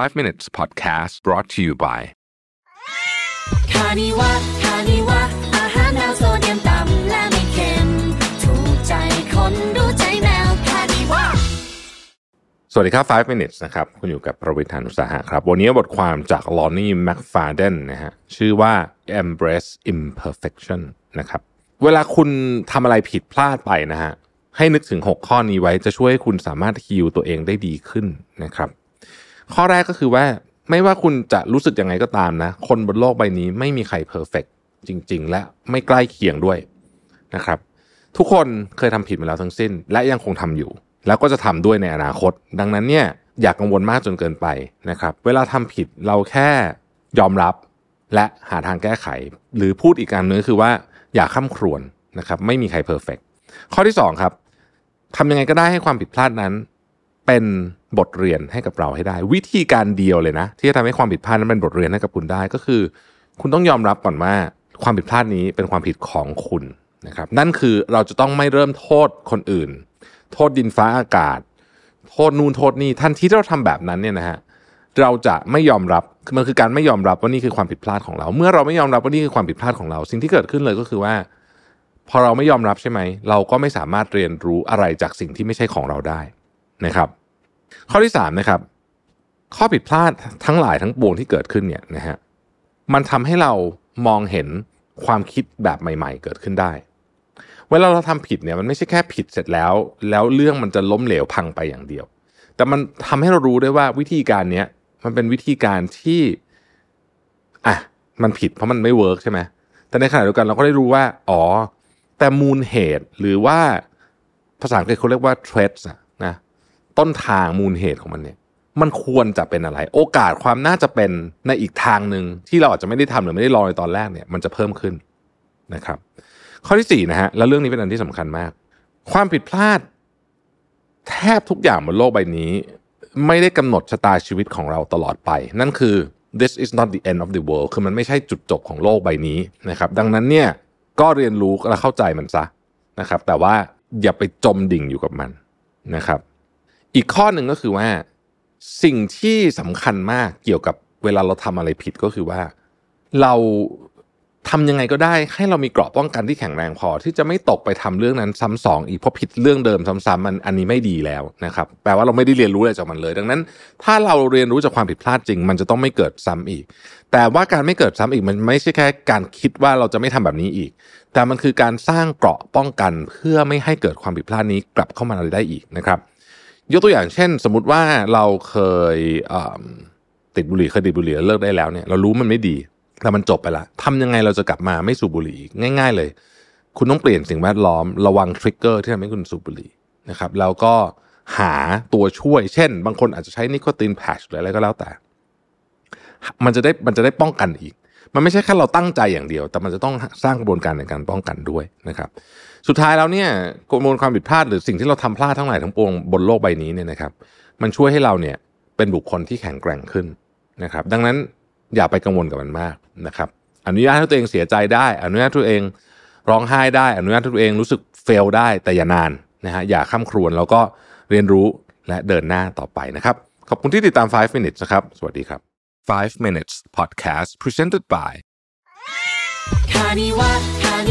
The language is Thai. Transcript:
5 minutes podcast brought to you by คานิวะคานิวะอาหารแนวโซเดียมต่ำและไม่เค็ม ถูกใจคนดูใจแมวคานิวะสวัสดีครับ 5 minutes นะครับ คุณอยู่กับประวิทยานุสาหะครับ วันนี้บทความจากลอนนี่แม็กฟาเดนนะฮะ ชื่อว่า embrace imperfection นะครับ เวลาคุณทำอะไรผิดพลาดไปนะฮะ ให้นึกถึง 6 ข้อนี้ไว้จะช่วยให้คุณสามารถ heal ตัวเองได้ดีขึ้นนะครับ ข้อแรกก็คือว่าไม่ว่าคุณจะรู้สึกยังไงก็ตามนะ คนบนโลกใบนี้ไม่มีใคร perfect จริง ๆ และไม่ใกล้เคียงด้วยนะครับ ทุกคนเคยทำผิดมาแล้วทั้งสิ้น และยังคงทำอยู่ แล้วก็จะทำด้วยในอนาคต ดังนั้นเนี่ยอย่ากังวลมากจนเกินไปนะครับ เวลาทำผิดเราแค่ยอมรับและหาทางแก้ไข หรือพูดอีกการนึงคือว่าอย่าคร่ำครวญนะครับ ไม่มีใคร perfectข้อที่สองครับทำยังไงก็ได้ให้ความผิดพลาดนั้น เป็นบทเรียนให้กับเราให้ได้ วิธีการเดียวเลยนะ ที่จะทำให้ความผิดพลาดนั้นเป็นบทเรียนให้กับคุณได้ก็คือ คุณต้องยอมรับก่อนว่าความผิดพลาดนี้เป็นความผิดของคุณนะครับ นั่นคือเราจะต้องไม่เริ่มโทษคนอื่น โทษดินฟ้าอากาศ โทษนู่นโทษนี่ทันทีที่เราทำแบบนั้นเนี่ยนะฮะเราจะไม่ยอมรับมันคือการไม่ยอมรับว่านี่คือความผิดพลาดของเรา เมื่อเราไม่ยอมรับว่านี่คือความผิดพลาดของเรา สิ่งที่เกิดขึ้นเลยก็คือว่า พอเราไม่ยอมรับใช่ไหม เราก็ไม่สามารถเรียนรู้อะไรจากสิ่งที่ไม่ใช่ของเราได้ นะครับ ข้อที่สามนะครับ ข้อผิดพลาดทั้งหลายทั้งปวงที่เกิดขึ้นเนี่ยนะฮะมันทำให้เรามองเห็นความคิดแบบใหม่ ๆ เกิดขึ้นได้ เวลาเราทำผิดเนี่ยมันไม่ใช่แค่ผิดเสร็จแล้ว แล้วเรื่องมันจะล้มเหลวพังไปอย่างเดียว แต่มันทำให้เรารู้ได้ว่าวิธีการเนี้ยมันเป็นวิธีการที่อะมันผิดเพราะมันไม่เวิร์กใช่ไหมแต่ในขณะเดียวกันเราก็ได้รู้ว่าอ๋อแต่มูลเหตุหรือว่าภาษาอังกฤษเขาเรียกว่า threats อะนะ ต้นทางมูลเหตุของมันเนี่ย มันควรจะเป็นอะไร โอกาสความน่าจะเป็นในอีกทางหนึ่งที่เราอาจจะไม่ได้ทำหรือไม่ได้ลองในตอนแรกเนี่ย มันจะเพิ่มขึ้นนะครับ ข้อที่สี่นะฮะแล้วเรื่องนี้เป็นอันที่สำคัญมาก ความผิดพลาด แทบทุกอย่างบนโลกใบนี้ ไม่ได้กำหนดชะตาชีวิตของเราตลอดไป นั่นคือ this is not the end of the world คือมันไม่ใช่จุดจบของโลกใบนี้นะครับ ดังนั้นเนี่ยก็เรียนรู้และเข้าใจมันซะนะครับ แต่ว่าอย่าไปจมดิ่งอยู่กับมันนะครับ อีกข้อหนึ่งก็คือว่า สิ่งที่สำคัญมากเกี่ยวกับเวลาเราทำอะไรผิดก็คือว่า เราทำยังไงก็ได้ให้เรามีเกราะป้องกันที่แข็งแรงพอ ที่จะไม่ตกไปทำเรื่องนั้นซ้ำสองอีกเพราะผิดเรื่องเดิมซ้ำๆมันอันนี้ไม่ดีแล้วนะครับแปลว่าเราไม่ได้เรียนรู้อะไรจากมันเลย ดังนั้น ถ้าเราเรียนรู้จากความผิดพลาดจริง มันจะต้องไม่เกิดซ้ำอีก แต่ว่าการไม่เกิดซ้ำอีกมันไม่ใช่แค่การคิดว่าเราจะไม่ทำแบบนี้อีก แต่มันคือการสร้างเกราะป้องกันเพื่อไม่ให้เกิดความผิดพลาดนี้กลับเข้ามาได้อีกนะครับ ยกตัวอย่างเช่น สมมติว่าเราเคยเติดบุหรี่เคยติดบุหรี่แล้วเลิกได้แล้วเนี่ยเรารู้มันไม่ดีแต่มันจบไปละทำยังไงเราจะกลับมาไม่สูบบุหรี่อีกง่าย ๆ เลย คุณต้องเปลี่ยนสิ่งแวดล้อมระวังทริกเกอร์ที่ทำให้คุณสูบบุหรี่นะครับแล้วก็หาตัวช่วย เช่น บางคนอาจจะใช้นิโคตินแพชหรืออะไรก็แล้วแต่ มันจะได้มันจะได้ป้องกันอีก มันไม่ใช่แค่เราตั้งใจอย่างเดียว แต่มันจะต้องสร้างกระบวนการในการป้องกันด้วยนะครับ สุดท้ายแล้วเนี่ยกระบวนความผิดพลาดหรือสิ่งที่เราทำพลาดทั้งหลายทั้งปวงบนโลกใบนี้เนี่ยนะครับ มันช่วยให้เราเนี่ยเป็นบุคคลที่แข็งแกร่งขึ้นนะครับ ดังนั้นอย่าไปกังวลกับมันมากนะครับ อนุญาตให้ตัวเองเสียใจได้ อนุญาตให้ตัวเองร้องไห้ได้ อนุญาตให้ตัวเองรู้สึกเฟลได้แต่อย่านานนะฮะอย่าข้ามครวญแล้วก็เรียนรู้และเดินหน้าต่อไปนะครับ ขอบคุณที่ติดตาม 5 minutes นะครับ สวัสดีครับ 5 minutes podcast presented by คานิวะคานิ